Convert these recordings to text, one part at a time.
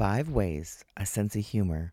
five ways a sense of humor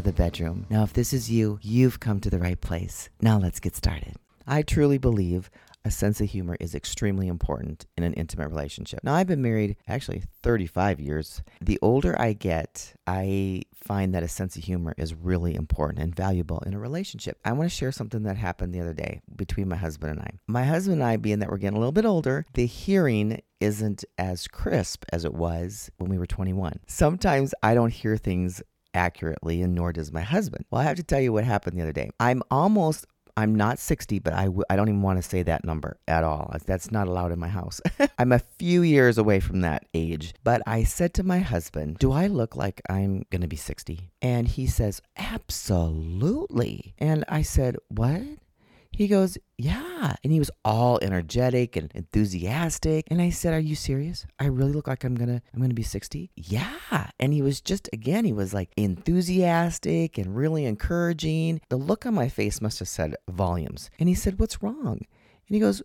the bedroom. Now, if this is you, you've come to the right place. Now, let's get started. I truly believe a sense of humor is extremely important in an intimate relationship. Now, I've been married actually 35 years. The older I get, I find that a sense of humor is really important and valuable in a relationship. I want to share something that happened the other day between my husband and I. My husband and I, being that we're getting a little bit older, the hearing isn't as crisp as it was when we were 21. Sometimes I don't hear things accurately, and nor does my husband. Well, I have to tell you what happened the other day. I'm almost I'm not 60, but I w- I don't even want to say that number at all. That's not allowed in my house. I'm a few years away from that age. But I said to my husband, Do I look like I'm going to be 60? And he says, Absolutely. And I said, What? He goes, Yeah. And he was all energetic and enthusiastic. And I said, Are you serious? I really look like I'm gonna I'm gonna be 60? Yeah. And he was just again, he was like enthusiastic and really encouraging. The look on my face must have said volumes. And he said, What's wrong? And he goes,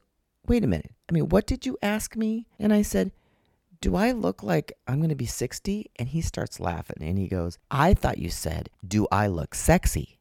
Wait a minute. I mean, what did you ask me? And I said, do I look like I'm going to be 60? And he starts laughing and he goes, I thought you said, Do I look sexy?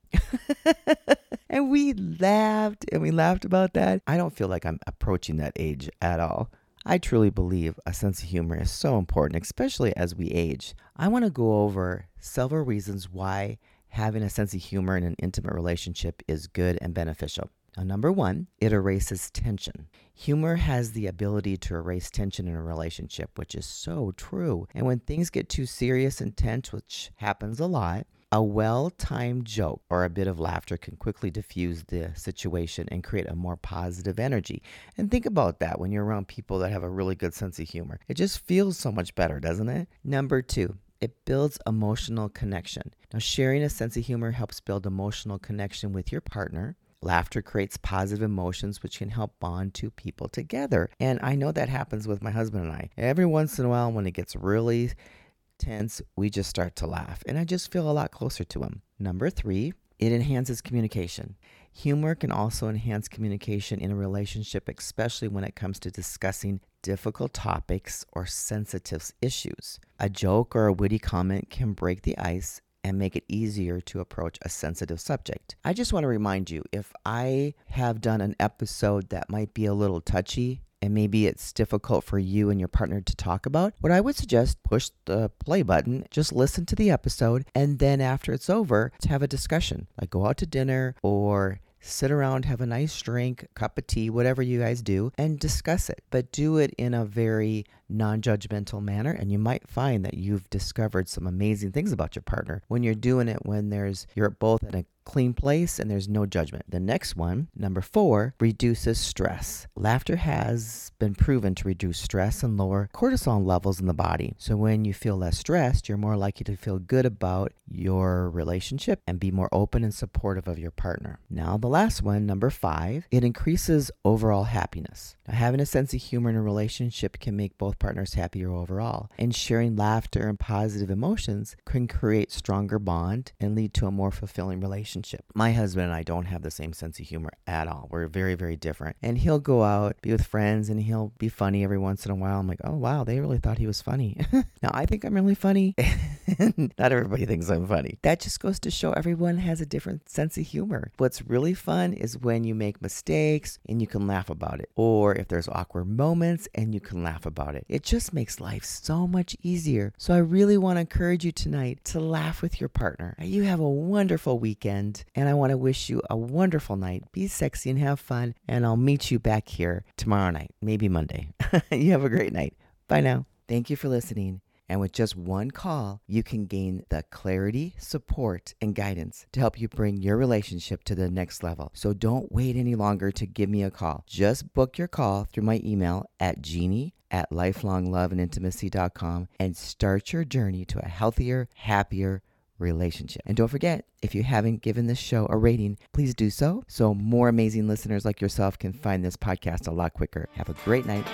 and we laughed and we laughed about that. I don't feel like I'm approaching that age at all. I truly believe a sense of humor is so important, especially as we age. I want to go over several reasons why having a sense of humor in an intimate relationship is good and beneficial. Now, number one, it erases tension. Humor has the ability to erase tension in a relationship, which is so true. And when things get too serious and tense, which happens a lot, a well timed joke or a bit of laughter can quickly diffuse the situation and create a more positive energy. And think about that when you're around people that have a really good sense of humor. It just feels so much better, doesn't it? Number two, it builds emotional connection. Now, sharing a sense of humor helps build emotional connection with your partner. Laughter creates positive emotions, which can help bond two people together. And I know that happens with my husband and I. Every once in a while, when it gets really tense, we just start to laugh. And I just feel a lot closer to him. Number three, it enhances communication. Humor can also enhance communication in a relationship, especially when it comes to discussing difficult topics or sensitive issues. A joke or a witty comment can break the ice and make it easier to approach a sensitive subject. I just want to remind you if I have done an episode that might be a little touchy, and maybe it's difficult for you and your partner to talk about, what I would suggest push the play button, just listen to the episode, and then after it's over, have a discussion. Like go out to dinner or sit around, have a nice drink, cup of tea, whatever you guys do, and discuss it. But do it in a very non judgmental manner. And you might find that you've discovered some amazing things about your partner when you're doing it when there's you're both in a clean place and there's no judgment. The next one, number four, reduces stress. Laughter has been proven to reduce stress and lower cortisol levels in the body. So when you feel less stressed, you're more likely to feel good about your relationship and be more open and supportive of your partner. Now, the last one, number five, it increases overall happiness. Now, having a sense of humor in a relationship can make both partners happier overall. And sharing laughter and positive emotions can create stronger bond and lead to a more fulfilling relationship relationship. My husband and I don't have the same sense of humor at all. We're very, very different. And he'll go out, be with friends, and he'll be funny every once in a while. I'm like, oh, wow, they really thought he was funny. now, I think I'm really funny. Not everybody thinks I'm funny. That just goes to show everyone has a different sense of humor. What's really fun is when you make mistakes and you can laugh about it, or if there's awkward moments and you can laugh about it. It just makes life so much easier. So, I really want to encourage you tonight to laugh with your partner. You have a wonderful weekend weekend, and I want to wish you a wonderful night. Be sexy and have fun, and I'll meet you back here tomorrow night, maybe Monday. you have a great night. Bye now. Thank you for listening. And with just one call, you can gain the clarity, support, and guidance to help you bring your relationship to the next level. So don't wait any longer to give me a call. Just book your call through my email at Jeannie at lifelongloveandintimacy.com and start your journey to a healthier, happier relationship. And don't forget, if you haven't given this show a rating, please do so so more amazing listeners like yourself can find this podcast a lot quicker. Have a great night.